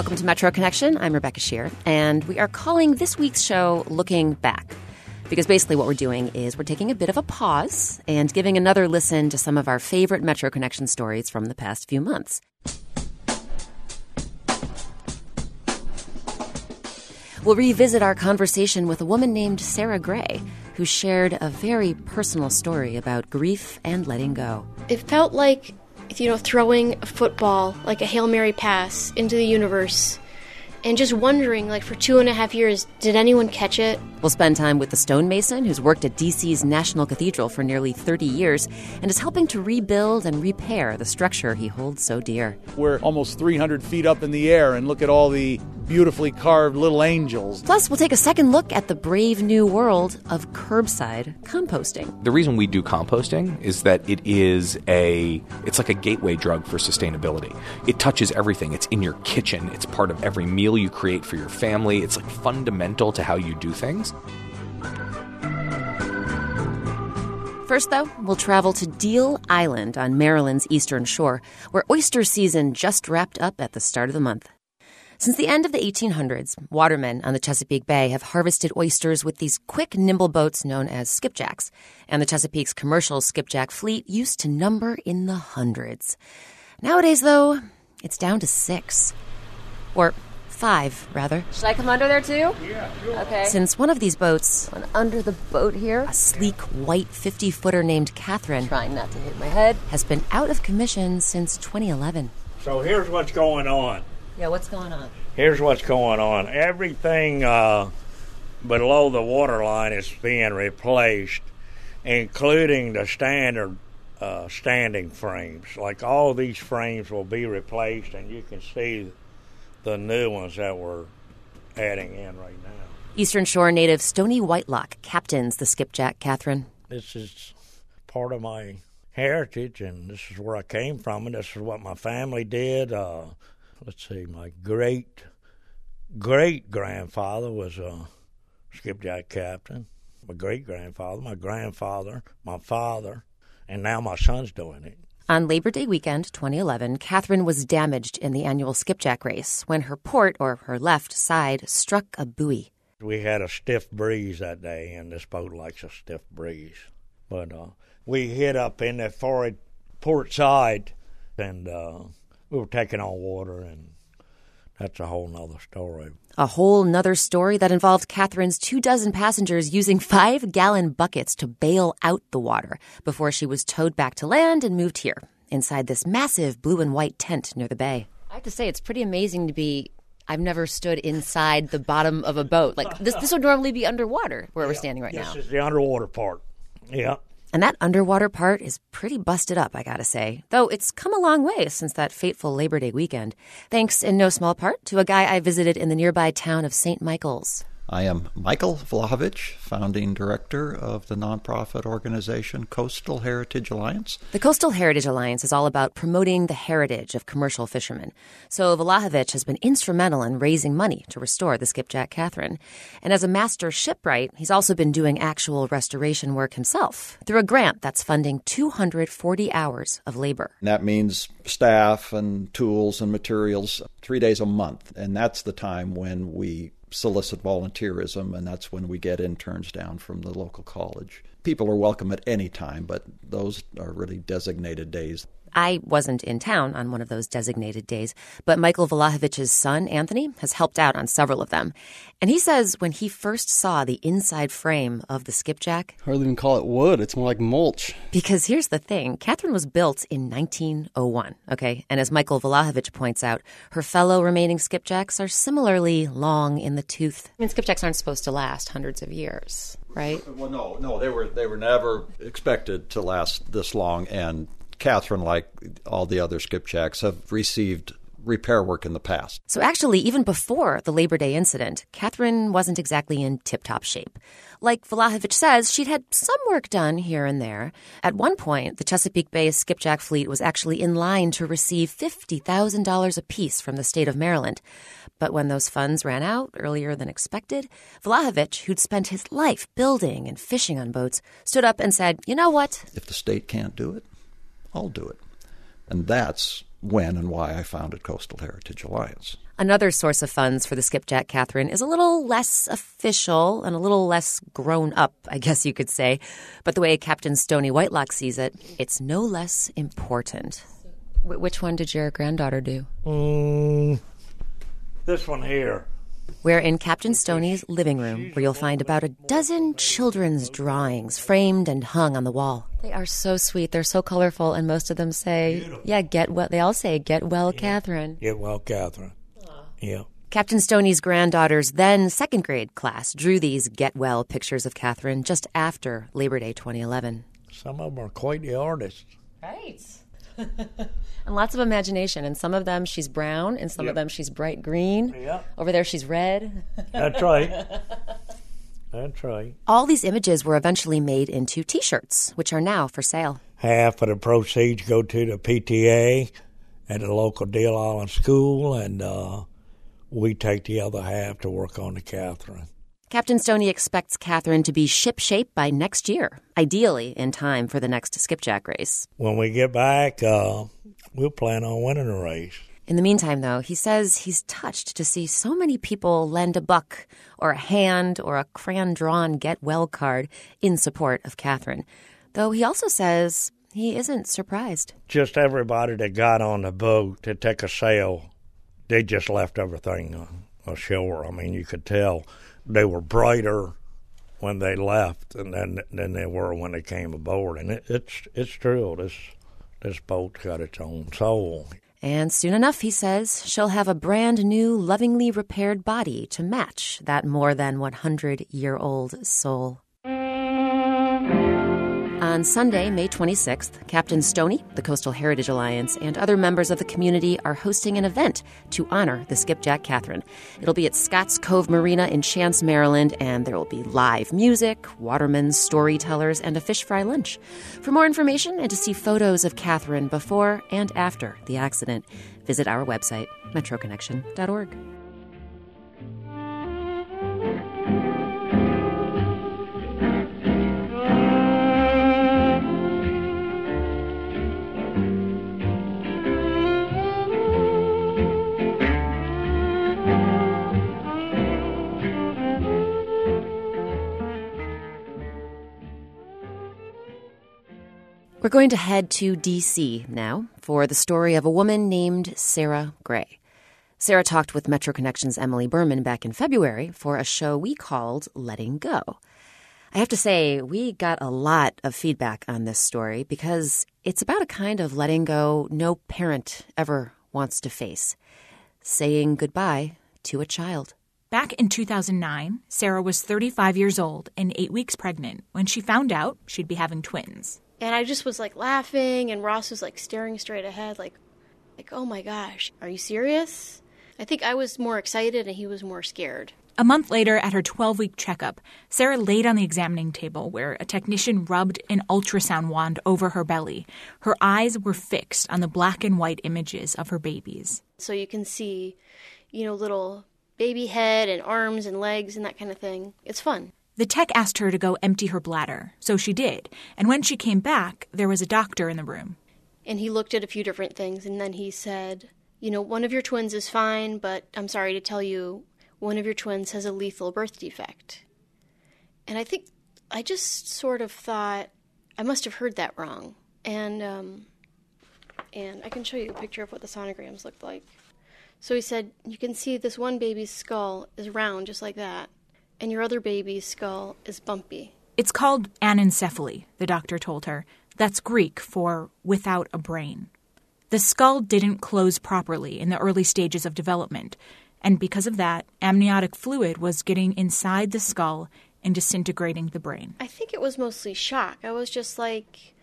Welcome to Metro Connection. I'm Rebecca Sheir, and we are calling this week's show Looking Back. Because basically, what we're doing is we're taking a bit of a pause and giving another listen to some of our favorite Metro Connection stories from the past few months. We'll revisit our conversation with a woman named Sarah Gray, who shared a very personal story about grief and letting go. It felt like, you know, throwing a football, like a Hail Mary pass, into the universe and just wondering, like, for two and a half years, did anyone catch it? We'll spend time with the stonemason who's worked at DC's National Cathedral for nearly 30 years and is helping to rebuild and repair the structure he holds so dear. We're almost 300 feet up in the air and look at all the beautifully carved little angels. Plus, we'll take a second look at the brave new world of curbside composting. The reason we do composting is that it is a it's like a gateway drug for sustainability. It touches everything. It's in your kitchen. It's part of every meal you create for your family. It's like fundamental to how you do things. First, though, we'll travel to Deal Island on Maryland's eastern shore, where oyster season just wrapped up at the start of the month. Since the end of the 1800s, watermen on the Chesapeake Bay have harvested oysters with these quick, nimble boats known as skipjacks, and the Chesapeake's commercial skipjack fleet used to number in the hundreds. Nowadays, though, it's down to six. Or five, rather. Should I come under there too? Yeah, sure. Okay. Since one of these boats went under the boat here, a sleek white 50 footer named Catherine, trying not to hit my head, has been out of commission since 2011. So here's what's going on. Yeah, what's going on? Here's what's going on. Everything uh, below the waterline is being replaced, including the standard uh, standing frames. Like all these frames will be replaced, and you can see the new ones that we're adding in right now. Eastern Shore native Stoney Whitelock captains the skipjack, Catherine. This is part of my heritage, and this is where I came from, and this is what my family did. Uh, let's see, my great great grandfather was a skipjack captain. My great grandfather, my grandfather, my father, and now my son's doing it. On Labor Day weekend 2011, Catherine was damaged in the annual skipjack race when her port, or her left side, struck a buoy. We had a stiff breeze that day, and this boat likes a stiff breeze. But uh, we hit up in the forward port side, and uh, we were taking on water, and that's a whole nother story. A whole nother story that involved Catherine's two dozen passengers using five gallon buckets to bail out the water before she was towed back to land and moved here, inside this massive blue and white tent near the bay. I have to say, it's pretty amazing to be. I've never stood inside the bottom of a boat. Like this, this would normally be underwater where yeah, we're standing right this now. This is the underwater part. Yeah. And that underwater part is pretty busted up, I gotta say. Though it's come a long way since that fateful Labor Day weekend. Thanks in no small part to a guy I visited in the nearby town of St. Michael's. I am Michael Vlahovich, founding director of the nonprofit organization Coastal Heritage Alliance. The Coastal Heritage Alliance is all about promoting the heritage of commercial fishermen. So Vlahovich has been instrumental in raising money to restore the skipjack Catherine. And as a master shipwright, he's also been doing actual restoration work himself through a grant that's funding 240 hours of labor. And that means staff and tools and materials three days a month. And that's the time when we solicit volunteerism, and that's when we get interns down from the local college. People are welcome at any time, but those are really designated days. I wasn't in town on one of those designated days, but Michael Vlahovich's son, Anthony, has helped out on several of them. And he says when he first saw the inside frame of the skipjack, hardly even call it wood, it's more like mulch. Because here's the thing Catherine was built in 1901, okay? And as Michael Vlahovich points out, her fellow remaining skipjacks are similarly long in the tooth. I mean, skipjacks aren't supposed to last hundreds of years right? Well, no, no, they were they were never expected to last this long, and Catherine, like all the other skipjacks, have received repair work in the past. So, actually, even before the Labor Day incident, Catherine wasn't exactly in tip top shape. Like Vlahovich says, she'd had some work done here and there. At one point, the Chesapeake Bay skipjack fleet was actually in line to receive $50,000 apiece from the state of Maryland. But when those funds ran out earlier than expected, Vlahovich, who'd spent his life building and fishing on boats, stood up and said, You know what? If the state can't do it, I'll do it. And that's when and why I founded Coastal Heritage Alliance. Another source of funds for the Skipjack Catherine is a little less official and a little less grown up, I guess you could say. But the way Captain Stoney Whitelock sees it, it's no less important. Wh- which one did your granddaughter do? Mm, this one here. We're in Captain Stoney's living room, where you'll find about a dozen children's drawings framed and hung on the wall. They are so sweet. They're so colorful, and most of them say, "Yeah, get well." They all say, "Get well, Catherine." Get well, Catherine. Yeah. Captain Stoney's granddaughter's then second grade class drew these get well pictures of Catherine just after Labor Day 2011. Some of them are quite the artists. Right. and lots of imagination. And some of them she's brown, and some of them she's bright green. Yep. Over there she's red. That's right. That's right. All these images were eventually made into t shirts, which are now for sale. Half of the proceeds go to the PTA at the local Deal Island School, and uh, we take the other half to work on the Catherine. Captain Stoney expects Catherine to be shipshape by next year, ideally in time for the next skipjack race. When we get back, uh, we'll plan on winning the race. In the meantime, though, he says he's touched to see so many people lend a buck or a hand or a crayon drawn get well card in support of Catherine. Though he also says he isn't surprised. Just everybody that got on the boat to take a sail, they just left everything uh, ashore. I mean, you could tell they were brighter when they left than than, than they were when they came aboard. And it, it's it's true. This this boat's got its own soul. And soon enough, he says, she'll have a brand new, lovingly repaired body to match that more than 100 year old soul. On Sunday, May 26th, Captain Stoney, the Coastal Heritage Alliance, and other members of the community are hosting an event to honor the Skipjack Catherine. It'll be at Scotts Cove Marina in Chance, Maryland, and there will be live music, watermen, storytellers, and a fish fry lunch. For more information and to see photos of Catherine before and after the accident, visit our website, metroconnection.org. We're going to head to D.C. now for the story of a woman named Sarah Gray. Sarah talked with Metro Connection's Emily Berman back in February for a show we called Letting Go. I have to say, we got a lot of feedback on this story because it's about a kind of letting go no parent ever wants to face saying goodbye to a child. Back in 2009, Sarah was 35 years old and eight weeks pregnant when she found out she'd be having twins. And I just was like laughing, and Ross was like staring straight ahead, like, like, oh my gosh, are you serious? I think I was more excited and he was more scared. A month later, at her 12 week checkup, Sarah laid on the examining table where a technician rubbed an ultrasound wand over her belly. Her eyes were fixed on the black and white images of her babies. So you can see, you know, little baby head and arms and legs and that kind of thing. It's fun. The tech asked her to go empty her bladder, so she did. And when she came back, there was a doctor in the room. And he looked at a few different things and then he said, you know, one of your twins is fine, but I'm sorry to tell you, one of your twins has a lethal birth defect. And I think I just sort of thought I must have heard that wrong. And um, and I can show you a picture of what the sonograms looked like. So he said, you can see this one baby's skull is round just like that, and your other baby's skull is bumpy. It's called anencephaly, the doctor told her. That's Greek for without a brain. The skull didn't close properly in the early stages of development, and because of that, amniotic fluid was getting inside the skull and disintegrating the brain. I think it was mostly shock. I was just like,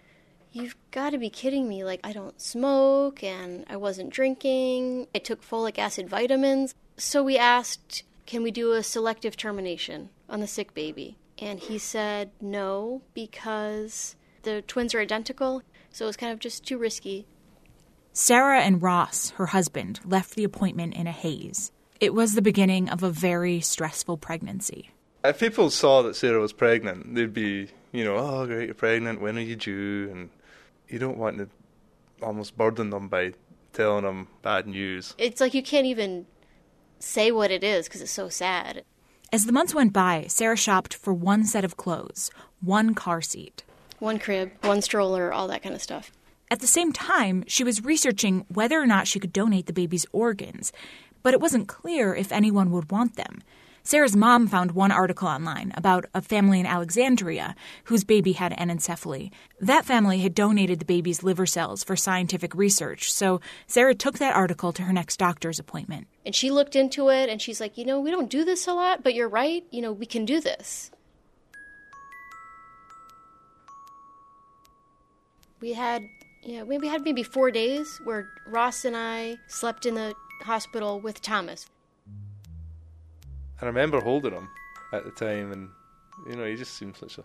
you've got to be kidding me. Like, I don't smoke and I wasn't drinking. I took folic acid vitamins. So we asked, can we do a selective termination on the sick baby? And he said no, because the twins are identical. So it was kind of just too risky. Sarah and Ross, her husband, left the appointment in a haze. It was the beginning of a very stressful pregnancy. If people saw that Sarah was pregnant, they'd be, you know, oh, great, you're pregnant, when are you due? And you don't want to almost burden them by telling them bad news. It's like you can't even say what it is because it's so sad. As the months went by, Sarah shopped for one set of clothes, one car seat. One crib, one stroller, all that kind of stuff. At the same time, she was researching whether or not she could donate the baby's organs, but it wasn't clear if anyone would want them. Sarah's mom found one article online about a family in Alexandria whose baby had anencephaly. That family had donated the baby's liver cells for scientific research, so Sarah took that article to her next doctor's appointment. And she looked into it and she's like, you know, we don't do this a lot, but you're right. You know, we can do this. We had, yeah, we had maybe four days where Ross and I slept in the hospital with Thomas. I remember holding him at the time, and you know, he just seemed such a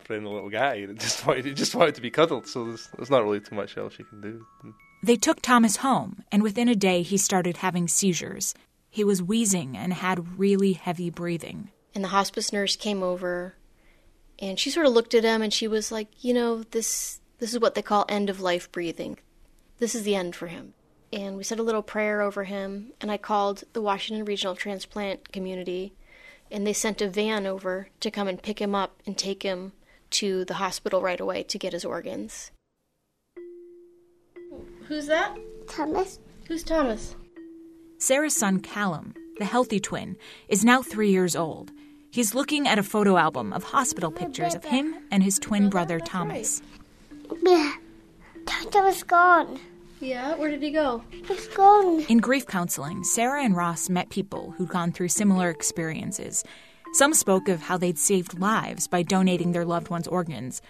friendly little guy that just wanted, he just wanted to be cuddled. So there's, there's not really too much else you can do. They took Thomas home, and within a day, he started having seizures. He was wheezing and had really heavy breathing. And the hospice nurse came over, and she sort of looked at him, and she was like, "You know, this this is what they call end of life breathing. This is the end for him." And we said a little prayer over him. And I called the Washington Regional Transplant Community, and they sent a van over to come and pick him up and take him to the hospital right away to get his organs. Who's that? Thomas. Who's Thomas? Sarah's son, Callum, the healthy twin, is now three years old. He's looking at a photo album of hospital oh, pictures of him and his twin oh, brother, Thomas. Yeah, Tata was gone. Yeah, where did he go? He's gone. In grief counseling, Sarah and Ross met people who'd gone through similar experiences. Some spoke of how they'd saved lives by donating their loved ones' organs.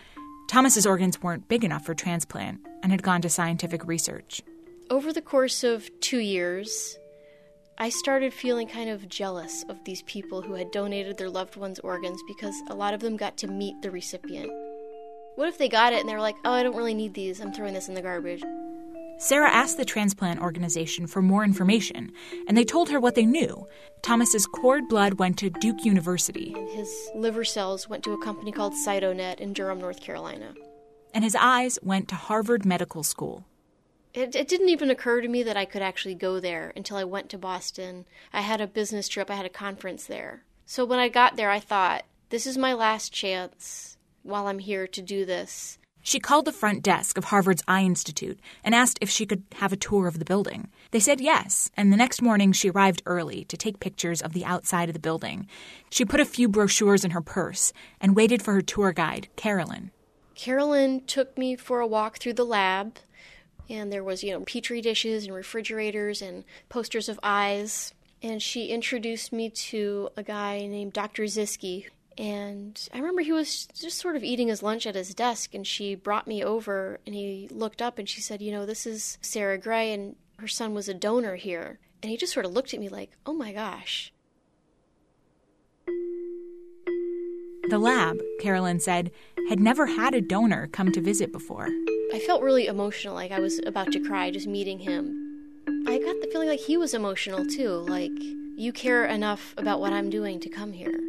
Thomas's organs weren't big enough for transplant and had gone to scientific research. Over the course of two years, I started feeling kind of jealous of these people who had donated their loved ones' organs because a lot of them got to meet the recipient. What if they got it and they were like, oh, I don't really need these, I'm throwing this in the garbage? Sarah asked the transplant organization for more information, and they told her what they knew. Thomas's cord blood went to Duke University. His liver cells went to a company called Cytonet in Durham, North Carolina. And his eyes went to Harvard Medical School. It, it didn't even occur to me that I could actually go there until I went to Boston. I had a business trip, I had a conference there. So when I got there, I thought, this is my last chance while I'm here to do this. She called the front desk of Harvard's Eye Institute and asked if she could have a tour of the building. They said yes, and the next morning she arrived early to take pictures of the outside of the building. She put a few brochures in her purse and waited for her tour guide, Carolyn. Carolyn took me for a walk through the lab, and there was, you know, petri dishes and refrigerators and posters of eyes. And she introduced me to a guy named Dr. Zieske, and I remember he was just sort of eating his lunch at his desk, and she brought me over, and he looked up and she said, You know, this is Sarah Gray, and her son was a donor here. And he just sort of looked at me like, Oh my gosh. The lab, Carolyn said, had never had a donor come to visit before. I felt really emotional, like I was about to cry just meeting him. I got the feeling like he was emotional too, like, you care enough about what I'm doing to come here.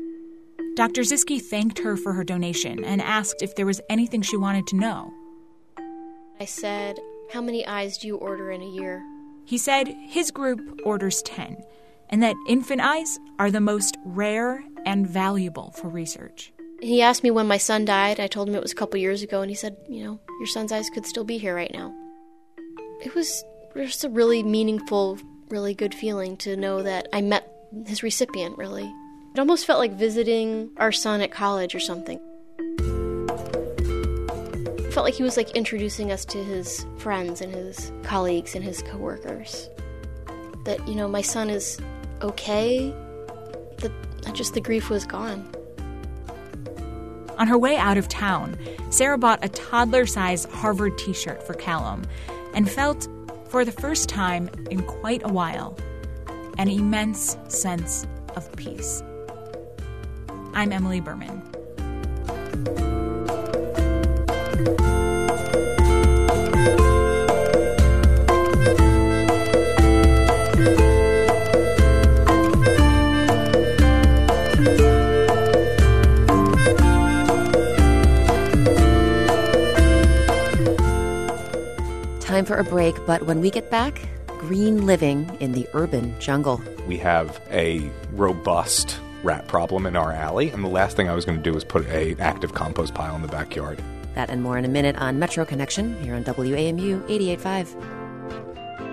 Dr. Zieske thanked her for her donation and asked if there was anything she wanted to know. I said, How many eyes do you order in a year? He said his group orders 10, and that infant eyes are the most rare and valuable for research. He asked me when my son died. I told him it was a couple years ago, and he said, You know, your son's eyes could still be here right now. It was just a really meaningful, really good feeling to know that I met his recipient, really. It almost felt like visiting our son at college or something. It felt like he was like introducing us to his friends and his colleagues and his coworkers. That, you know, my son is okay, that just the grief was gone. On her way out of town, Sarah bought a toddler sized Harvard t shirt for Callum and felt, for the first time in quite a while, an immense sense of peace. I'm Emily Berman. Time for a break, but when we get back, green living in the urban jungle. We have a robust rat problem in our alley, and the last thing I was going to do was put a active compost pile in the backyard. That and more in a minute on Metro Connection here on WAMU 88.5.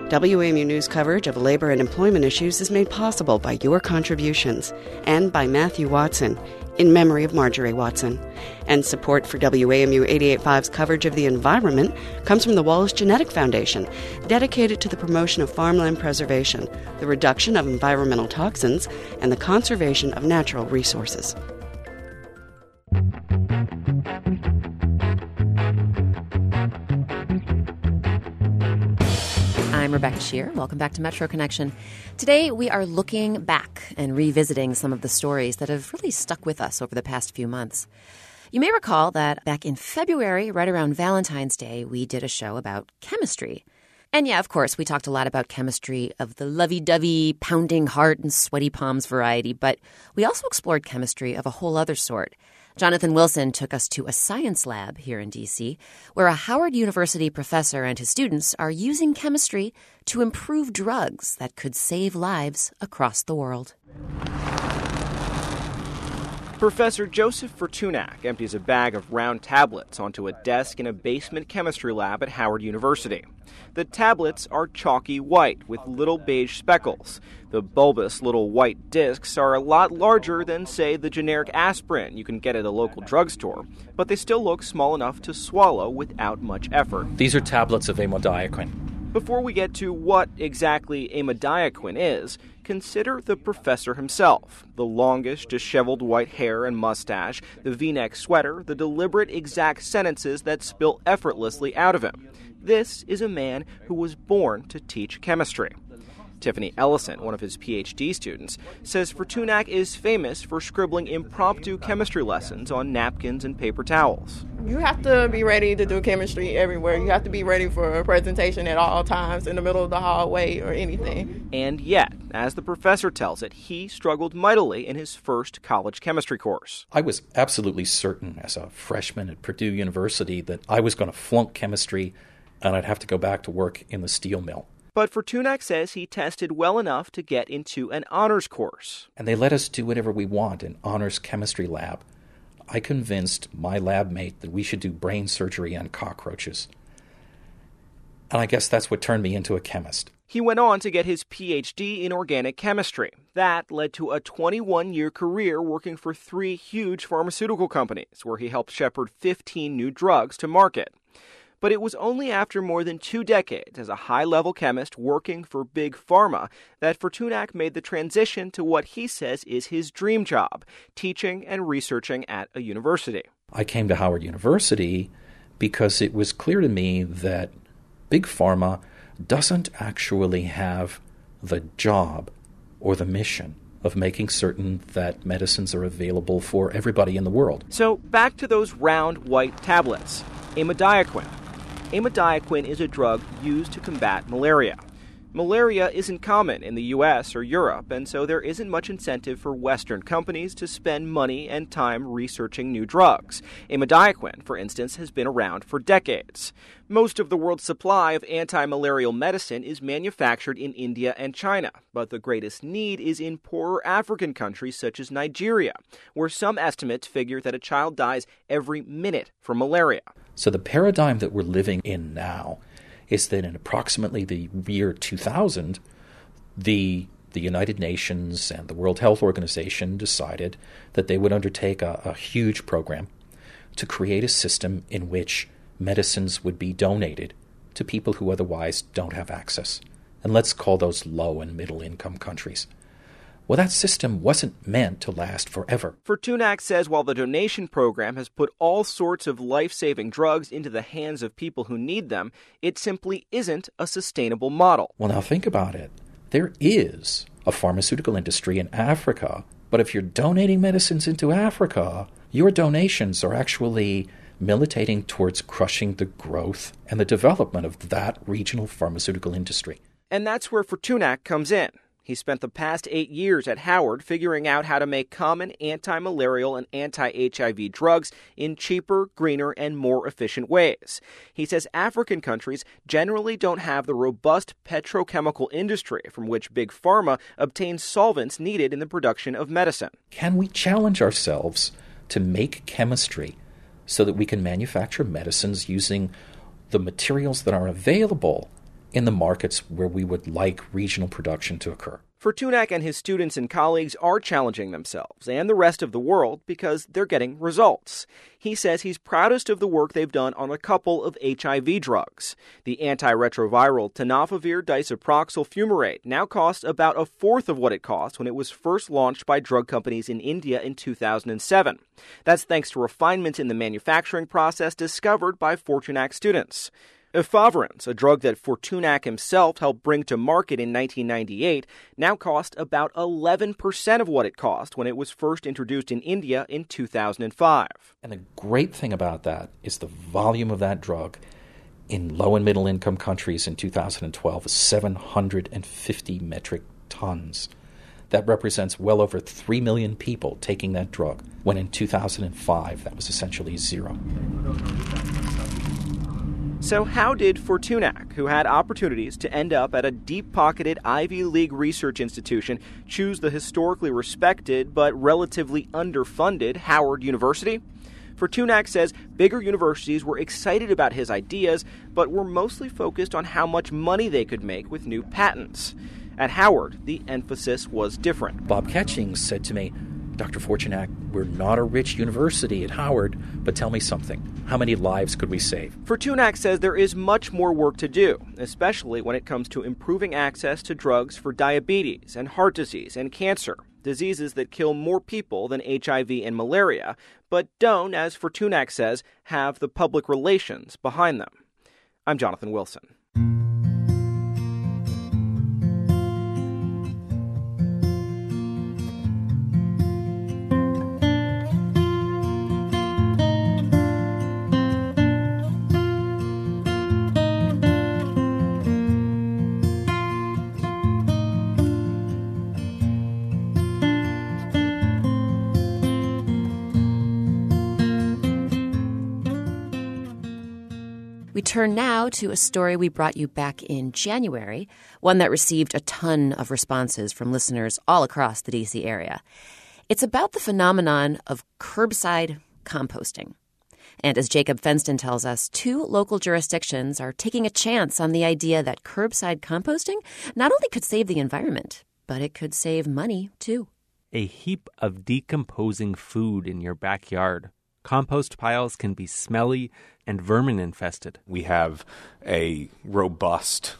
WAMU News coverage of labor and employment issues is made possible by your contributions and by Matthew Watson, in memory of Marjorie Watson. And support for WAMU 88.5's coverage of the environment comes from the Wallace Genetic Foundation, dedicated to the promotion of farmland preservation, the reduction of environmental toxins, and the conservation of natural resources. I'm Rebecca Sheir. Welcome back to Metro Connection. Today, we are looking back and revisiting some of the stories that have really stuck with us over the past few months. You may recall that back in February, right around Valentine's Day, we did a show about chemistry. And yeah, of course, we talked a lot about chemistry of the lovey dovey, pounding heart and sweaty palms variety, but we also explored chemistry of a whole other sort. Jonathan Wilson took us to a science lab here in DC, where a Howard University professor and his students are using chemistry to improve drugs that could save lives across the world. Professor Joseph Fortunak empties a bag of round tablets onto a desk in a basement chemistry lab at Howard University. The tablets are chalky white with little beige speckles. The bulbous little white discs are a lot larger than, say, the generic aspirin you can get at a local drugstore, but they still look small enough to swallow without much effort. These are tablets of amodiaquine. Before we get to what exactly amodiaquine is, consider the professor himself. The longish, disheveled white hair and mustache, the v neck sweater, the deliberate, exact sentences that spill effortlessly out of him. This is a man who was born to teach chemistry. Tiffany Ellison, one of his PhD students, says Fortunak is famous for scribbling impromptu chemistry lessons on napkins and paper towels. You have to be ready to do chemistry everywhere. You have to be ready for a presentation at all times in the middle of the hallway or anything. And yet, as the professor tells it, he struggled mightily in his first college chemistry course. I was absolutely certain as a freshman at Purdue University that I was going to flunk chemistry and I'd have to go back to work in the steel mill. But Fortunak says he tested well enough to get into an honors course. And they let us do whatever we want in honors chemistry lab. I convinced my lab mate that we should do brain surgery on cockroaches. And I guess that's what turned me into a chemist. He went on to get his PhD in organic chemistry. That led to a 21 year career working for three huge pharmaceutical companies, where he helped shepherd 15 new drugs to market. But it was only after more than two decades as a high level chemist working for Big Pharma that Fortunak made the transition to what he says is his dream job teaching and researching at a university. I came to Howard University because it was clear to me that Big Pharma doesn't actually have the job or the mission of making certain that medicines are available for everybody in the world. So, back to those round white tablets amodiaquine. Amodiaquine is a drug used to combat malaria. Malaria isn't common in the US or Europe, and so there isn't much incentive for Western companies to spend money and time researching new drugs. Amodiaquine, for instance, has been around for decades. Most of the world's supply of anti malarial medicine is manufactured in India and China, but the greatest need is in poorer African countries such as Nigeria, where some estimates figure that a child dies every minute from malaria. So the paradigm that we're living in now is that in approximately the year 2000, the the United Nations and the World Health Organization decided that they would undertake a, a huge program to create a system in which medicines would be donated to people who otherwise don't have access. And let's call those low and middle income countries. Well, that system wasn't meant to last forever. Fortunak says while the donation program has put all sorts of life saving drugs into the hands of people who need them, it simply isn't a sustainable model. Well, now think about it. There is a pharmaceutical industry in Africa, but if you're donating medicines into Africa, your donations are actually militating towards crushing the growth and the development of that regional pharmaceutical industry. And that's where Fortunak comes in. He spent the past eight years at Howard figuring out how to make common anti malarial and anti HIV drugs in cheaper, greener, and more efficient ways. He says African countries generally don't have the robust petrochemical industry from which big pharma obtains solvents needed in the production of medicine. Can we challenge ourselves to make chemistry so that we can manufacture medicines using the materials that are available in the markets where we would like regional production to occur. Fortunak and his students and colleagues are challenging themselves and the rest of the world because they're getting results. He says he's proudest of the work they've done on a couple of HIV drugs. The antiretroviral tenofovir disoproxil fumarate now costs about a fourth of what it cost when it was first launched by drug companies in India in 2007. That's thanks to refinements in the manufacturing process discovered by Fortunak students. Efavirenz, a drug that Fortunak himself helped bring to market in 1998, now costs about 11% of what it cost when it was first introduced in India in 2005. And the great thing about that is the volume of that drug in low and middle income countries in 2012 is 750 metric tons. That represents well over 3 million people taking that drug, when in 2005 that was essentially zero. So, how did Fortunak, who had opportunities to end up at a deep pocketed Ivy League research institution, choose the historically respected but relatively underfunded Howard University? Fortunak says bigger universities were excited about his ideas, but were mostly focused on how much money they could make with new patents. At Howard, the emphasis was different. Bob Catchings said to me, Dr. Fortunak, we're not a rich university at Howard, but tell me something. How many lives could we save? Fortunak says there is much more work to do, especially when it comes to improving access to drugs for diabetes and heart disease and cancer, diseases that kill more people than HIV and malaria, but don't, as Fortunak says, have the public relations behind them. I'm Jonathan Wilson. Turn now to a story we brought you back in January, one that received a ton of responses from listeners all across the DC area. It's about the phenomenon of curbside composting. And as Jacob Fenston tells us, two local jurisdictions are taking a chance on the idea that curbside composting not only could save the environment, but it could save money too. A heap of decomposing food in your backyard. Compost piles can be smelly and vermin infested. We have a robust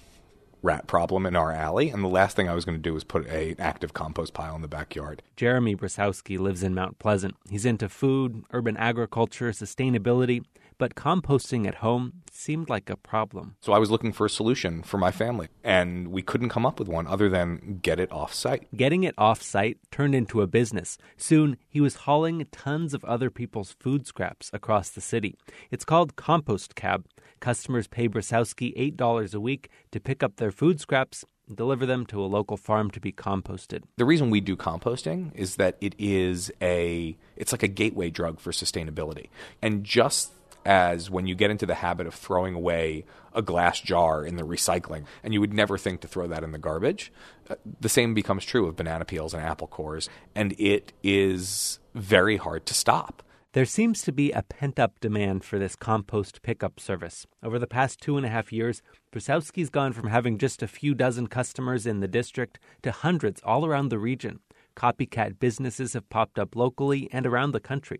rat problem in our alley, and the last thing I was going to do was put a, an active compost pile in the backyard. Jeremy Brosowsky lives in Mount Pleasant. He's into food, urban agriculture, sustainability, but composting at home seemed like a problem. So I was looking for a solution for my family, and we couldn't come up with one other than get it off site. Getting it off site turned into a business. Soon, he was hauling tons of other people's food scraps across the city. It's called Compost Cab. Customers pay Brosowsky $8 a week to pick up their food scraps deliver them to a local farm to be composted. The reason we do composting is that it is a it's like a gateway drug for sustainability. And just as when you get into the habit of throwing away a glass jar in the recycling, and you would never think to throw that in the garbage, uh, the same becomes true of banana peels and apple cores, and it is very hard to stop. There seems to be a pent up demand for this compost pickup service. Over the past two and a half years, Brosowsky's gone from having just a few dozen customers in the district to hundreds all around the region. Copycat businesses have popped up locally and around the country.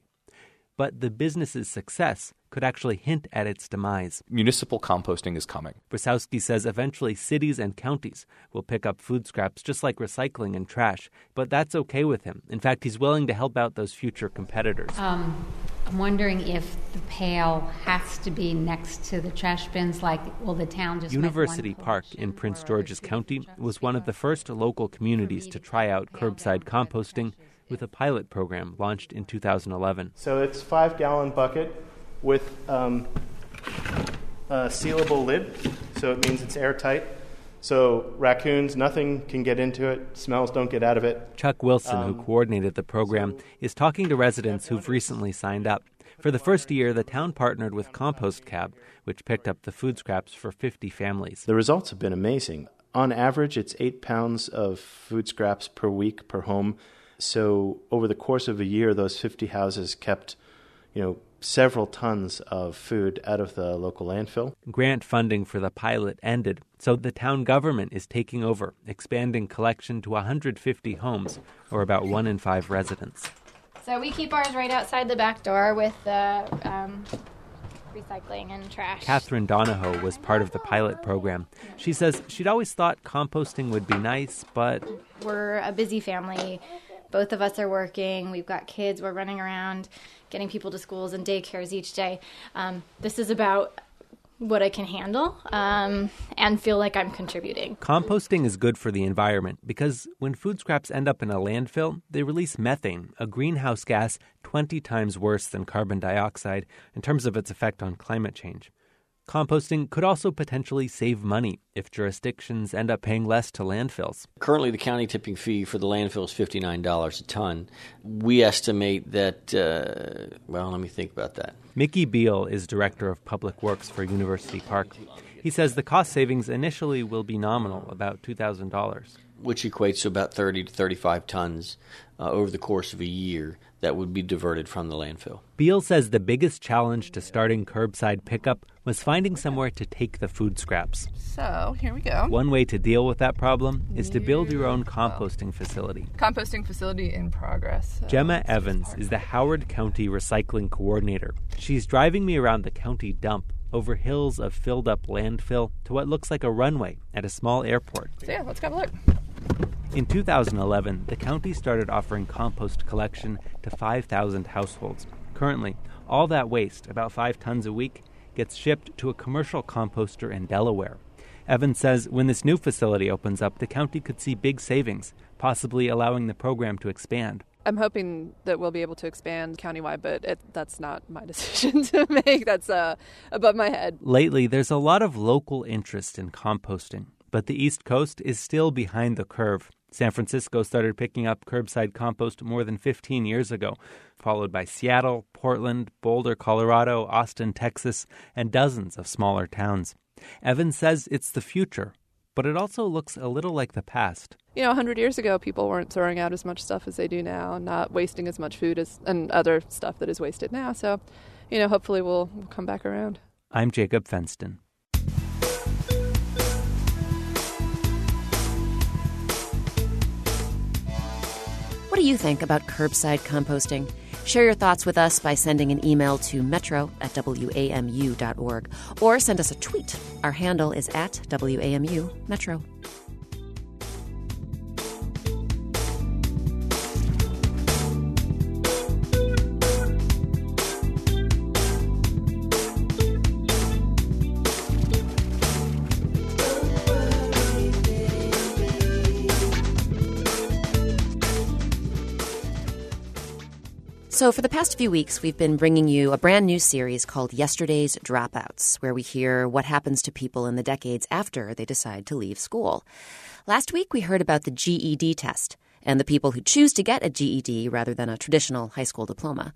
But the business's success could actually hint at its demise. Municipal composting is coming. Brosowsky says eventually cities and counties will pick up food scraps just like recycling and trash, but that's okay with him. In fact, he's willing to help out those future competitors. Um, I'm wondering if the pail has to be next to the trash bins, like will the town just University Park in Prince George's County was one of the first local communities to try out curbside composting with a pilot program launched in 2011. So it's five gallon bucket with um, a sealable lid, so it means it's airtight. So raccoons, nothing can get into it. Smells don't get out of it. Chuck Wilson, Um, who coordinated the program, is talking to residents who've recently signed up. For the first year, the town partnered with Compost Cab, which picked up the food scraps for 50 families. The results have been amazing. On average, it's eight pounds of food scraps per week per home. So over the course of a year, those 50 houses kept, you know, several tons of food out of the local landfill. Grant funding for the pilot ended, so the town government is taking over, expanding collection to 150 homes, or about one in five residents. So we keep ours right outside the back door with the um, recycling and trash. Catherine Donahoe was part of the pilot program. She says she'd always thought composting would be nice, but We're a busy family. Both of us are working. We've got kids. We're running around getting people to schools and daycares each day. Um, this is about what I can handle um, and feel like I'm contributing. composting is good for the environment because when food scraps end up in a landfill, they release methane, a greenhouse gas 20 times worse than carbon dioxide in terms of its effect on climate change. Composting could also potentially save money if jurisdictions end up paying less to landfills. Currently, the county tipping fee for the landfill is $59 a ton. We estimate that, uh, well, let me think about that. Mickey Beal is director of public works for University Park. He says the cost savings initially will be nominal, about $2,000. Which equates to about 30 to 35 tons uh, over the course of a year that would be diverted from the landfill. Beal says the biggest challenge to starting curbside pickup was finding somewhere to take the food scraps. So here we go. One way to deal with that problem is to build your own composting facility. Composting facility in progress. So Gemma Evans is the Howard County Recycling Coordinator. She's driving me around the county dump over hills of filled up landfill to what looks like a runway at a small airport. So yeah, let's go have a look. In 2011, the county started offering compost collection to 5,000 households. Currently, all that waste, about 5 tons a week, gets shipped to a commercial composter in Delaware. Evans says when this new facility opens up, the county could see big savings, possibly allowing the program to expand. I'm hoping that we'll be able to expand countywide, but it, that's not my decision to make. That's uh, above my head. Lately, there's a lot of local interest in composting, but the East Coast is still behind the curve. San Francisco started picking up curbside compost more than 15 years ago, followed by Seattle, Portland, Boulder, Colorado, Austin, Texas, and dozens of smaller towns. Evans says it's the future, but it also looks a little like the past. You know, 100 years ago, people weren't throwing out as much stuff as they do now, not wasting as much food as and other stuff that is wasted now. So, you know, hopefully we'll, we'll come back around. I'm Jacob Fenston. What do you think about curbside composting? Share your thoughts with us by sending an email to metro at wamu.org or send us a tweet. Our handle is at WAMU Metro. So, for the past few weeks, we've been bringing you a brand new series called Yesterday's Dropouts, where we hear what happens to people in the decades after they decide to leave school. Last week, we heard about the GED test and the people who choose to get a GED rather than a traditional high school diploma.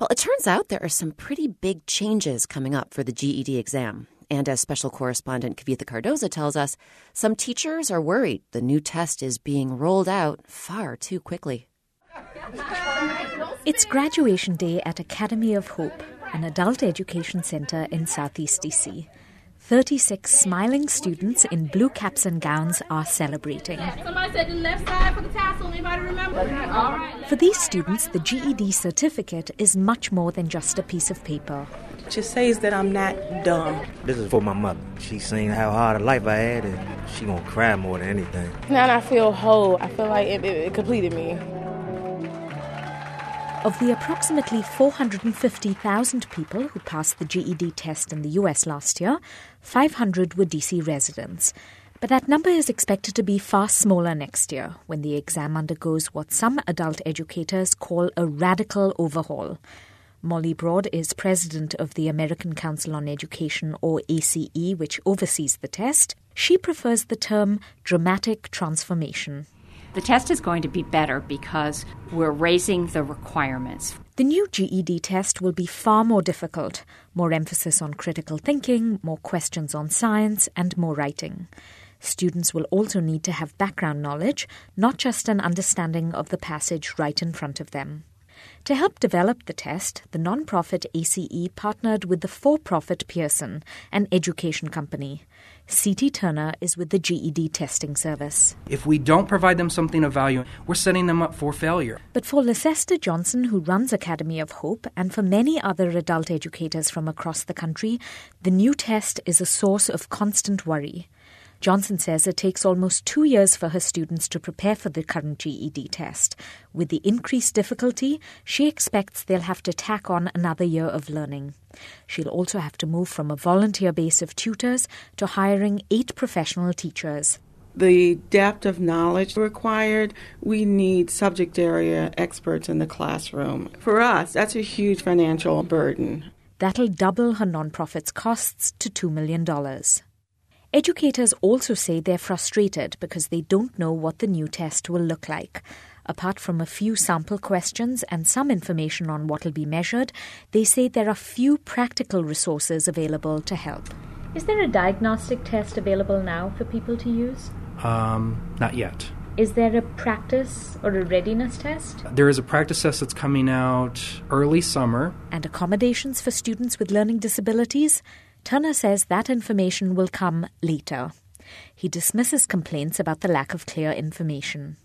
Well, it turns out there are some pretty big changes coming up for the GED exam. And as special correspondent Kavitha Cardoza tells us, some teachers are worried the new test is being rolled out far too quickly. It's graduation day at Academy of Hope, an adult education center in Southeast DC. 36 smiling students in blue caps and gowns are celebrating. Somebody said the left side for the tassel. Anybody remember? All right. For these students, the GED certificate is much more than just a piece of paper. Just says that I'm not dumb. This is for my mother. She's seen how hard a life I had, and she gonna cry more than anything. Now I feel whole. I feel like it, it, it completed me. Of the approximately 450,000 people who passed the GED test in the US last year, 500 were DC residents. But that number is expected to be far smaller next year when the exam undergoes what some adult educators call a radical overhaul. Molly Broad is president of the American Council on Education, or ACE, which oversees the test. She prefers the term dramatic transformation. The test is going to be better because we're raising the requirements. The new GED test will be far more difficult, more emphasis on critical thinking, more questions on science, and more writing. Students will also need to have background knowledge, not just an understanding of the passage right in front of them. To help develop the test, the non-profit ACE partnered with the for-profit Pearson, an education company. C.T. Turner is with the GED testing service. If we don't provide them something of value, we're setting them up for failure. But for Lecester Johnson, who runs Academy of Hope, and for many other adult educators from across the country, the new test is a source of constant worry. Johnson says it takes almost two years for her students to prepare for the current GED test. With the increased difficulty, she expects they'll have to tack on another year of learning. She'll also have to move from a volunteer base of tutors to hiring eight professional teachers. The depth of knowledge required, we need subject area experts in the classroom. For us, that's a huge financial burden. That'll double her nonprofit's costs to $2 million. Educators also say they're frustrated because they don't know what the new test will look like. Apart from a few sample questions and some information on what will be measured, they say there are few practical resources available to help. Is there a diagnostic test available now for people to use? Um, not yet. Is there a practice or a readiness test? There is a practice test that's coming out early summer. And accommodations for students with learning disabilities? Turner says that information will come later. He dismisses complaints about the lack of clear information.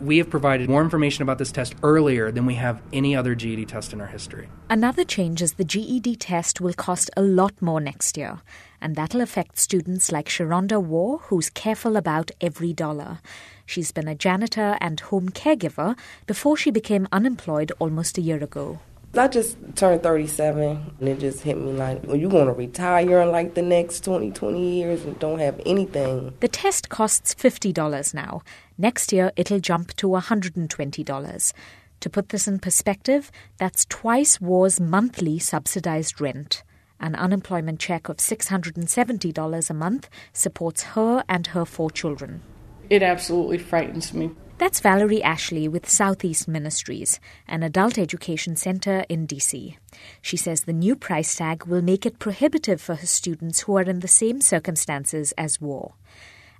We have provided more information about this test earlier than we have any other GED test in our history. Another change is the GED test will cost a lot more next year, and that'll affect students like Sharonda War, who's careful about every dollar. She's been a janitor and home caregiver before she became unemployed almost a year ago. I just turned 37 and it just hit me like, well, you going to retire in like the next 20, 20 years and don't have anything. The test costs $50 now. Next year, it'll jump to $120. To put this in perspective, that's twice War's monthly subsidized rent. An unemployment check of $670 a month supports her and her four children. It absolutely frightens me. That's Valerie Ashley with Southeast Ministries, an adult education center in DC. She says the new price tag will make it prohibitive for her students who are in the same circumstances as War.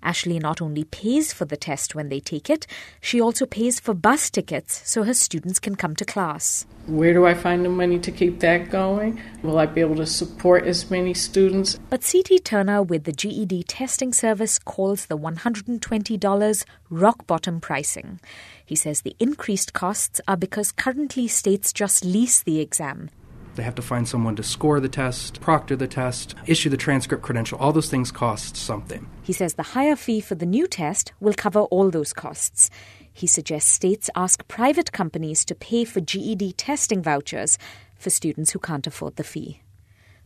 Ashley not only pays for the test when they take it, she also pays for bus tickets so her students can come to class. Where do I find the money to keep that going? Will I be able to support as many students? But C.T. Turner with the GED testing service calls the $120 rock bottom pricing. He says the increased costs are because currently states just lease the exam. They have to find someone to score the test, proctor the test, issue the transcript credential. All those things cost something. He says the higher fee for the new test will cover all those costs. He suggests states ask private companies to pay for GED testing vouchers for students who can't afford the fee.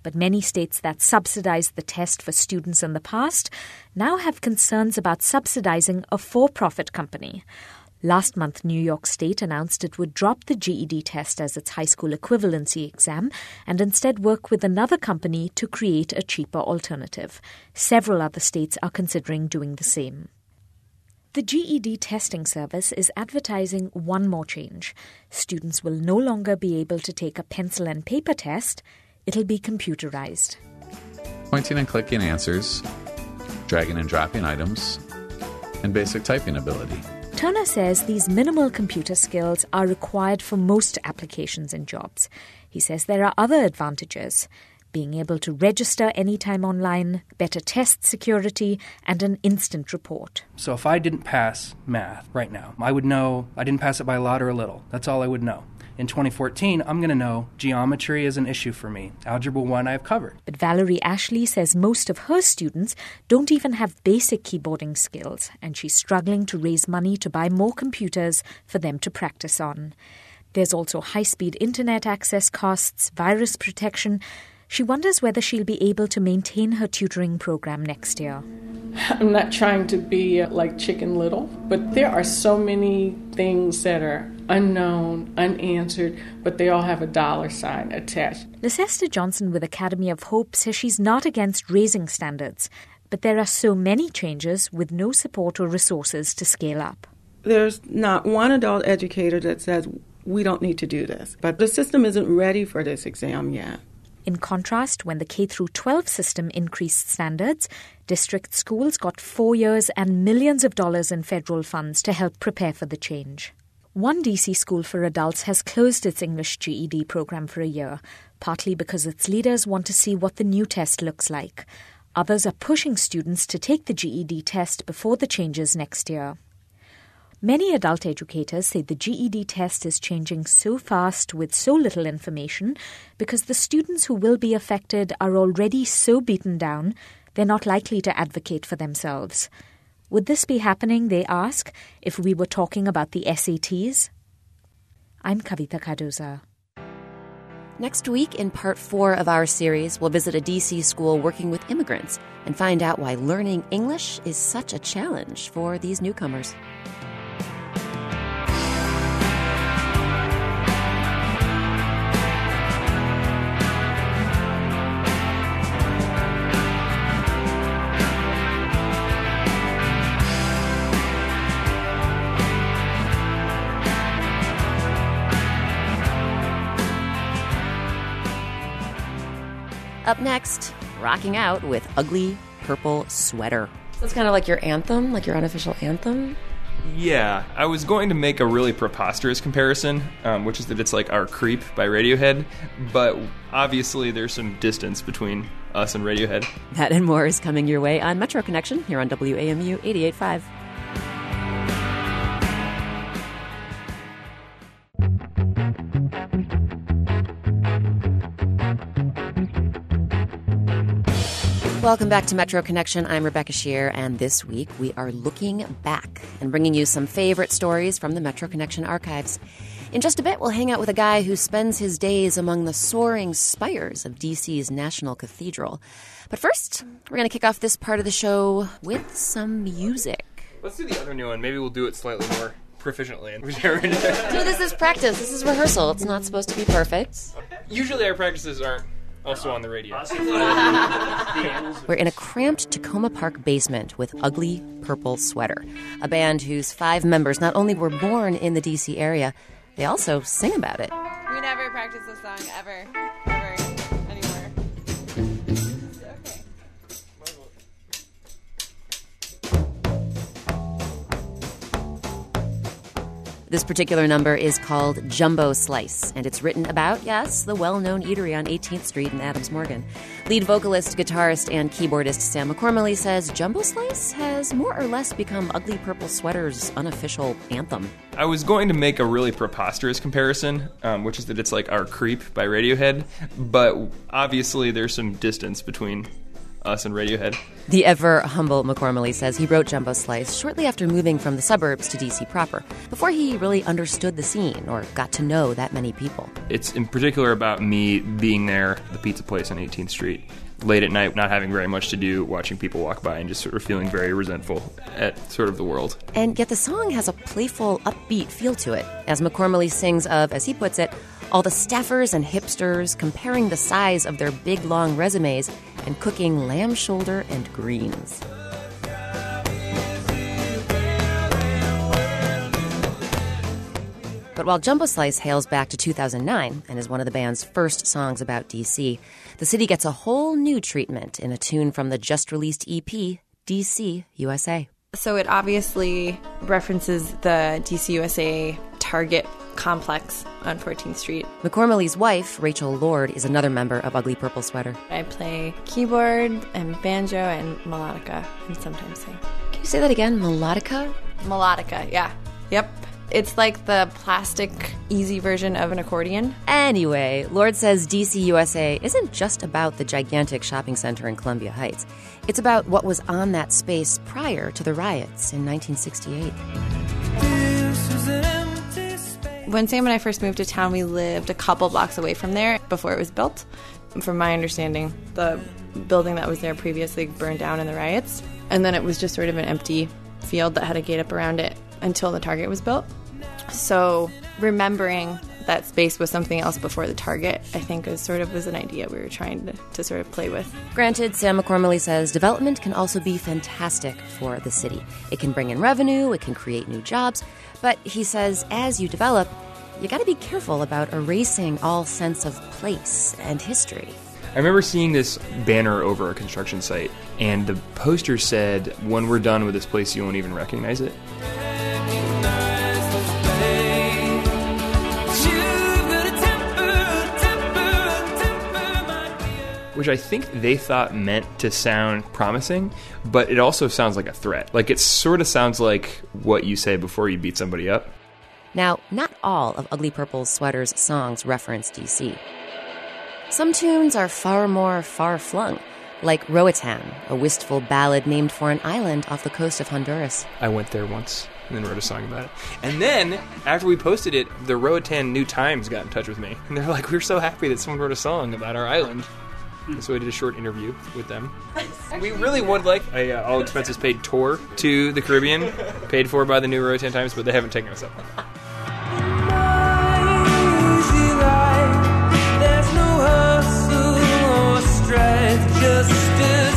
But many states that subsidized the test for students in the past now have concerns about subsidizing a for profit company. Last month, New York State announced it would drop the GED test as its high school equivalency exam and instead work with another company to create a cheaper alternative. Several other states are considering doing the same. The GED testing service is advertising one more change. Students will no longer be able to take a pencil and paper test, it'll be computerized. Pointing and clicking answers, dragging and dropping items, and basic typing ability. Turner says these minimal computer skills are required for most applications and jobs. He says there are other advantages being able to register anytime online, better test security, and an instant report. So if I didn't pass math right now, I would know I didn't pass it by a lot or a little. That's all I would know. In 2014, I'm going to know geometry is an issue for me. Algebra 1 I've covered. But Valerie Ashley says most of her students don't even have basic keyboarding skills, and she's struggling to raise money to buy more computers for them to practice on. There's also high speed internet access costs, virus protection. She wonders whether she'll be able to maintain her tutoring program next year. I'm not trying to be uh, like Chicken Little, but there are so many things that are unknown, unanswered, but they all have a dollar sign attached. Lecester Johnson with Academy of Hope says she's not against raising standards, But there are so many changes with no support or resources to scale up. There's not one adult educator that says, we don't need to do this. But the system isn't ready for this exam yet. In contrast, when the K through 12 system increased standards, district schools got 4 years and millions of dollars in federal funds to help prepare for the change. One DC school for adults has closed its English GED program for a year, partly because its leaders want to see what the new test looks like. Others are pushing students to take the GED test before the changes next year. Many adult educators say the GED test is changing so fast with so little information because the students who will be affected are already so beaten down they're not likely to advocate for themselves. Would this be happening, they ask, if we were talking about the SATs? I'm Kavitha Cardoza. Next week, in part four of our series, we'll visit a DC school working with immigrants and find out why learning English is such a challenge for these newcomers. Up next, rocking out with Ugly Purple Sweater. So it's kind of like your anthem, like your unofficial anthem. Yeah, I was going to make a really preposterous comparison, um, which is that it's like our Creep by Radiohead, but obviously there's some distance between us and Radiohead. That and more is coming your way on Metro Connection here on WAMU 885. Welcome back to Metro Connection. I'm Rebecca Sheir, and this week we are looking back and bringing you some favorite stories from the Metro Connection archives. In just a bit, we'll hang out with a guy who spends his days among the soaring spires of DC's National Cathedral. But first, we're going to kick off this part of the show with some music. Let's do the other new one. Maybe we'll do it slightly more proficiently. So, this is practice, this is rehearsal. It's not supposed to be perfect. Usually our practices aren't also on the radio. We're in a cramped Takoma Park basement with Ugly Purple Sweater, a band whose five members not only were born in the DC area, they also sing about it. We never practice this song ever, This particular number is called Jumbo Slice, and it's written about, yes, the well known eatery on 18th Street in Adams Morgan. Lead vocalist, guitarist, and keyboardist Sam McCormally says Jumbo Slice has more or less become Ugly Purple Sweater's unofficial anthem. I was going to make a really preposterous comparison, um, which is that it's like our Creep by Radiohead, but obviously there's some distance between us and Radiohead. The ever humble McCormally says he wrote Jumbo Slice shortly after moving from the suburbs to DC proper, before he really understood the scene or got to know that many people. It's in particular about me being there, the pizza place on 18th Street, late at night, not having very much to do, watching people walk by, and just sort of feeling very resentful at sort of the world. And yet the song has a playful, upbeat feel to it, as McCormally sings of, as he puts it, all the staffers and hipsters comparing the size of their big long resumes and cooking lamb shoulder and greens. But while Jumbo Slice hails back to 2009 and is one of the band's first songs about DC, the city gets a whole new treatment in a tune from the just released EP, DC USA. So it obviously references the DC USA Target complex on 14th Street. McCormally's wife, Rachel Lord, is another member of Ugly Purple Sweater. I play keyboard and banjo and melodica and sometimes sing. Can you say that again? Melodica? Melodica, yeah. Yep. It's like the plastic, easy version of an accordion. Anyway, Lord says DC USA isn't just about the gigantic shopping center in Columbia Heights. It's about what was on that space prior to the riots in 1968. When Sam and I first moved to town, we lived a couple blocks away from there before it was built. From my understanding, the building that was there previously burned down in the riots. And then it was just sort of an empty field that had a gate up around it until the Target was built. So, remembering that space was something else before the target, I think is sort of was an idea we were trying to, to sort of play with. Granted, Sam McCormally says development can also be fantastic for the city. It can bring in revenue, it can create new jobs, but he says as you develop, you got to be careful about erasing all sense of place and history. I remember seeing this banner over a construction site, and the poster said, When we're done with this place, you won't even recognize it. Which I think they thought meant to sound promising, but it also sounds like a threat. Like it sort of sounds like what you say before you beat somebody up. Now, not all of Ugly Purple's Sweater's songs reference DC. Some tunes are far more far flung, like Roatan, a wistful ballad named for an island off the coast of Honduras. I went there once and then wrote a song about it. And then, after we posted it, the Roatan New Times got in touch with me. And they're like, we're so happy that someone wrote a song about our island. And so I did a short interview with them. We really would like a uh, all expenses paid tour to the Caribbean, paid for by the New Roatan Times, but they haven't taken us up. In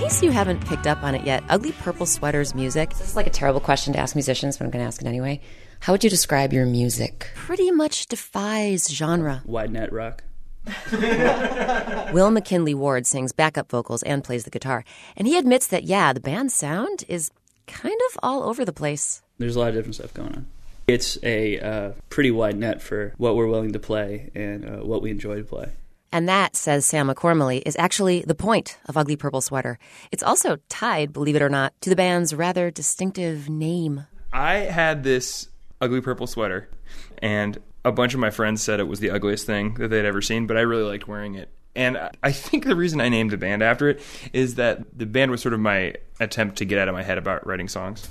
case you haven't picked up on it yet, Ugly Purple Sweater's music. This is like a terrible question to ask musicians, but I'm going to ask it anyway. How would you describe your music? Pretty much defies genre. Wide net rock. Will McKinley Ward sings backup vocals and plays the guitar. And he admits that, yeah, the band's sound is kind of all over the place. There's a lot of different stuff going on. It's a uh, pretty wide net for what we're willing to play and uh, what we enjoy to play. And that, says Sam McCormally, is actually the point of Ugly Purple Sweater. It's also tied, believe it or not, to the band's rather distinctive name. I had this ugly purple sweater, and a bunch of my friends said it was the ugliest thing that they'd ever seen, but I really liked wearing it. And I think the reason I named the band after it is that the band was sort of my attempt to get out of my head about writing songs.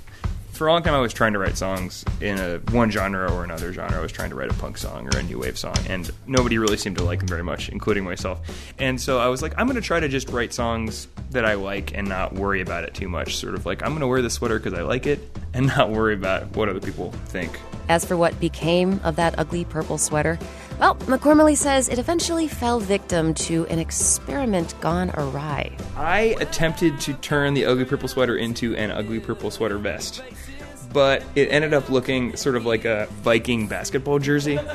For a long time, I was trying to write songs in a one genre or another genre. I was trying to write a punk song or a new wave song, and nobody really seemed to like them very much, including myself. And so I was like, I'm going to try to just write songs that I like and not worry about it too much. Sort of like I'm going to wear the sweater because I like it, and not worry about what other people think. As for what became of that ugly purple sweater, well, McCormally says it eventually fell victim to an experiment gone awry. I attempted to turn the ugly purple sweater into an ugly purple sweater vest, but it ended up looking sort of like a Viking basketball jersey.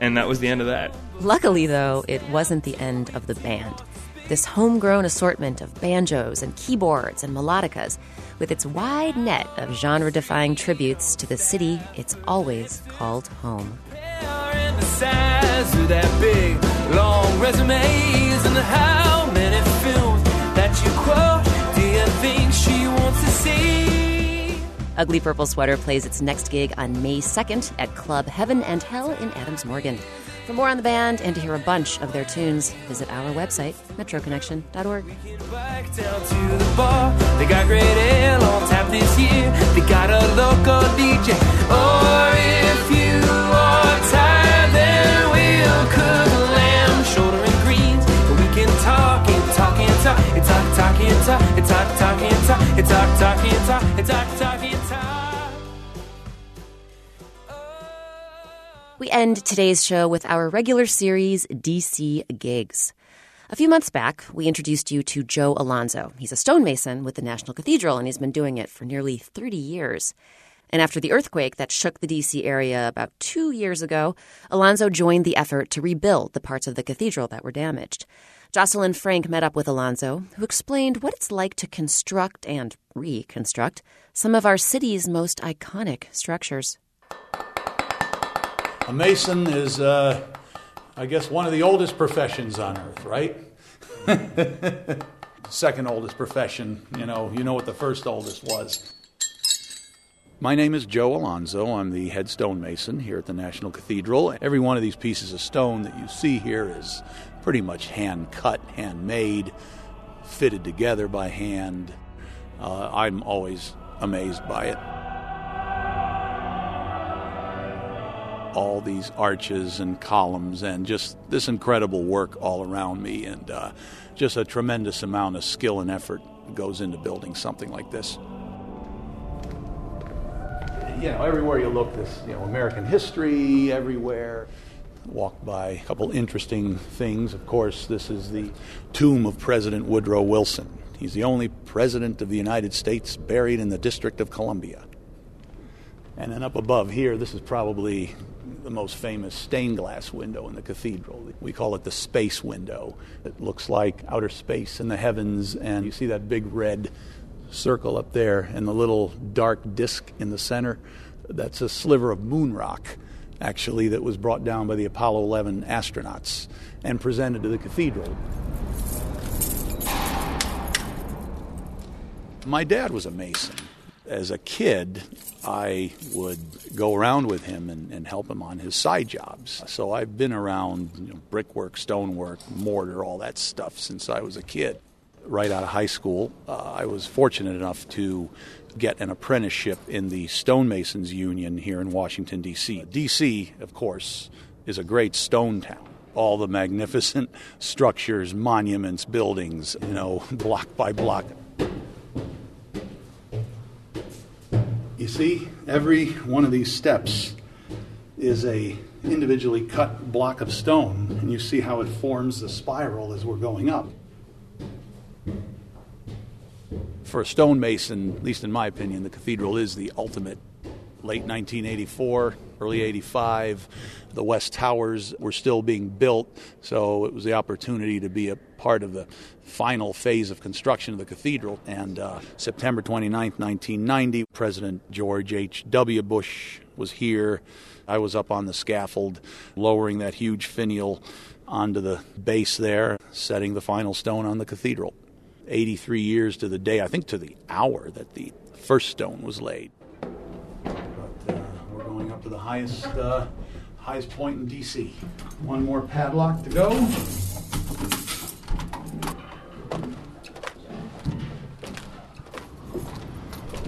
and that was the end of that. Luckily, though, it wasn't the end of the band. This homegrown assortment of banjos and keyboards and melodicas, with its wide net of genre defying tributes to the city it's always called home. the size of that big, long resumes and how many films that you quote do you think she wants to see? Ugly Purple Sweater plays its next gig on May 2nd at Club Heaven and Hell in Adams Morgan. For more on the band and to hear a bunch of their tunes, visit our website, metroconnection.org. They got great ale on tap this year. They got a local DJ. Or if you are tired, then we'll cook lamb, shoulder and greens. But we can talk and talk and talk, and talk, and talk, and talk, and talk, and talk, and talk, and talk, We end today's show with our regular series, DC Gigs. A few months back, we introduced you to Joe Alonzo. He's a stonemason with the National Cathedral, and he's been doing it for nearly 30 years. And after the earthquake that shook the DC area about two years ago, Alonzo joined the effort to rebuild the parts of the cathedral that were damaged. Jocelyn Frank met up with Alonzo, who explained what it's like to construct and reconstruct some of our city's most iconic structures. A mason is, uh, I guess, one of the oldest professions on earth, right? Second oldest profession, you know, you know what the first oldest was. My name is Joe Alonzo. I'm the head stonemason here at the National Cathedral. Every one of these pieces of stone that you see here is pretty much hand cut, handmade, fitted together by hand. Uh, I'm always amazed by it. All these arches and columns and just this incredible work all around me and uh, just a tremendous amount of skill and effort goes into building something like this. You know, everywhere you look, this, you know, American history everywhere. Walked by a couple interesting things. Of course, this is the tomb of President Woodrow Wilson. He's the only president of the United States buried in the District of Columbia. And then up above here, this is probably the most famous stained glass window in the cathedral. We call it the space window. It looks like outer space in the heavens, and you see that big red circle up there and the little dark disk in the center. That's a sliver of moon rock, actually, that was brought down by the Apollo 11 astronauts and presented to the cathedral. My dad was a mason. As a kid, I would go around with him and, and help him on his side jobs. So I've been around you know, brickwork, stonework, mortar, all that stuff since I was a kid. Right out of high school, uh, I was fortunate enough to get an apprenticeship in the Stonemasons Union here in Washington, D.C. D.C., of course, is a great stone town all the magnificent structures, monuments, buildings, you know, block by block. You see, every one of these steps is a individually cut block of stone, and you see how it forms the spiral as we're going up. For a stonemason, at least in my opinion, the cathedral is the ultimate. Late 1984, early 85, the West Towers were still being built, so it was the opportunity to be a part of the final phase of construction of the cathedral. And uh, September 29, 1990, President George H.W. Bush was here. I was up on the scaffold, lowering that huge finial onto the base there, setting the final stone on the cathedral. 83 years to the day, I think to the hour that the first stone was laid. But uh, we're going up to the highest, uh, highest point in D.C. One more padlock to go.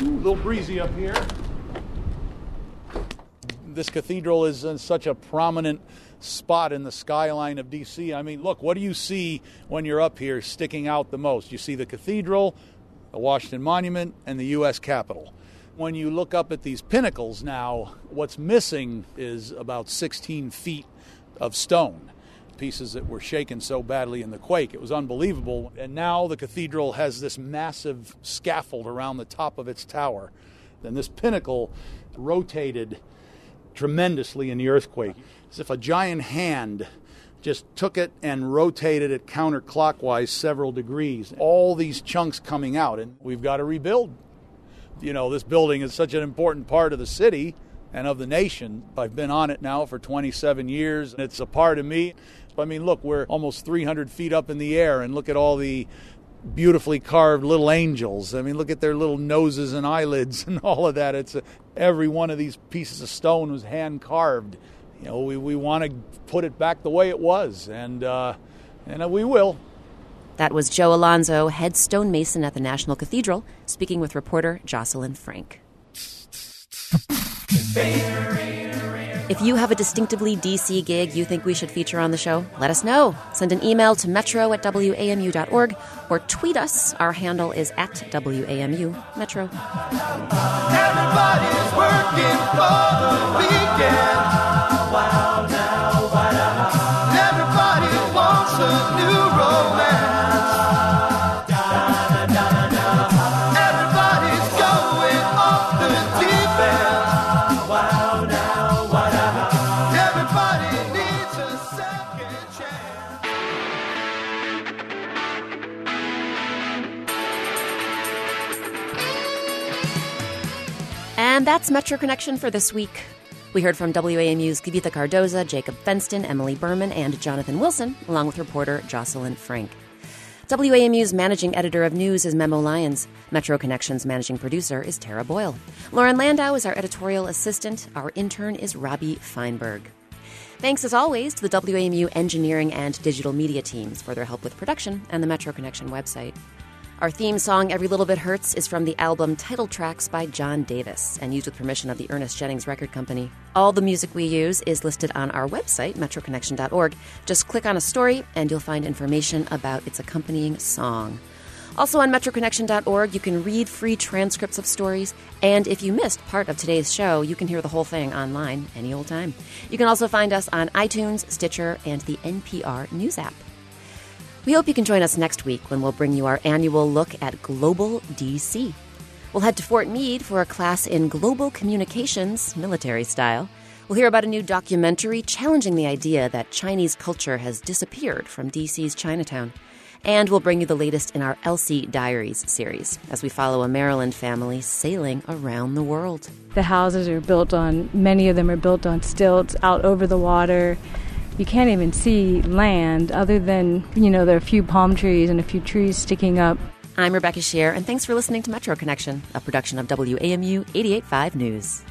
Ooh, a little breezy up here. This cathedral is in such a prominent spot in the skyline of DC. I mean, look, what do you see when you're up here sticking out the most? You see the cathedral, the Washington Monument, and the U.S. Capitol. When you look up at these pinnacles now, what's missing is about 16 feet of stone. Pieces that were shaken so badly in the quake. It was unbelievable. And now the cathedral has this massive scaffold around the top of its tower. Then this pinnacle rotated tremendously in the earthquake, as if a giant hand just took it and rotated it counterclockwise several degrees. All these chunks coming out, and we've got to rebuild. You know, this building is such an important part of the city and of the nation. I've been on it now for 27 years, and it's a part of me. I mean, look, we're almost 300 feet up in the air, and look at all the beautifully carved little angels. I mean, look at their little noses and eyelids and all of that. It's a, every one of these pieces of stone was hand carved. You know, we, we want to put it back the way it was, and uh, and we will. That was Joe Alonzo, head stonemason at the National Cathedral, speaking with reporter Jocelyn Frank. If you have a distinctively DC gig you think we should feature on the show, let us know. Send an email to metro at wamu.org or tweet us. Our handle is at WAMU Metro. Wow, wow. And that's Metro Connection for this week. We heard from WAMU's Kavitha Cardoza, Jacob Fenston, Emily Berman, and Jonathan Wilson, along with reporter Jocelyn Frank. WAMU's managing editor of news is Memo Lyons. Metro Connection's managing producer is Tara Boyle. Lauren Landau is our editorial assistant. Our intern is Robbie Feinberg. Thanks as always to the WAMU engineering and digital media teams for their help with production and the Metro Connection website. Our theme song, Every Little Bit Hurts, is from the album Title Tracks by John Davis and used with permission of the Ernest Jennings Record Company. All the music we use is listed on our website, metroconnection.org. Just click on a story and you'll find information about its accompanying song. Also on metroconnection.org, you can read free transcripts of stories. And if you missed part of today's show, you can hear the whole thing online any old time. You can also find us on iTunes, Stitcher, and the NPR News app. We hope you can join us next week when we'll bring you our annual look at Global DC. We'll head to Fort Meade for a class in global communications, military style. We'll hear about a new documentary challenging the idea that Chinese culture has disappeared from DC's Chinatown. And we'll bring you the latest in our Elsie Diaries series as we follow a Maryland family sailing around the world. The houses are built on, many of them are built on stilts out over the water. You can't even see land other than, you know, there are a few palm trees and a few trees sticking up. I'm Rebecca Sheir, and thanks for listening to Metro Connection, a production of WAMU 885 News.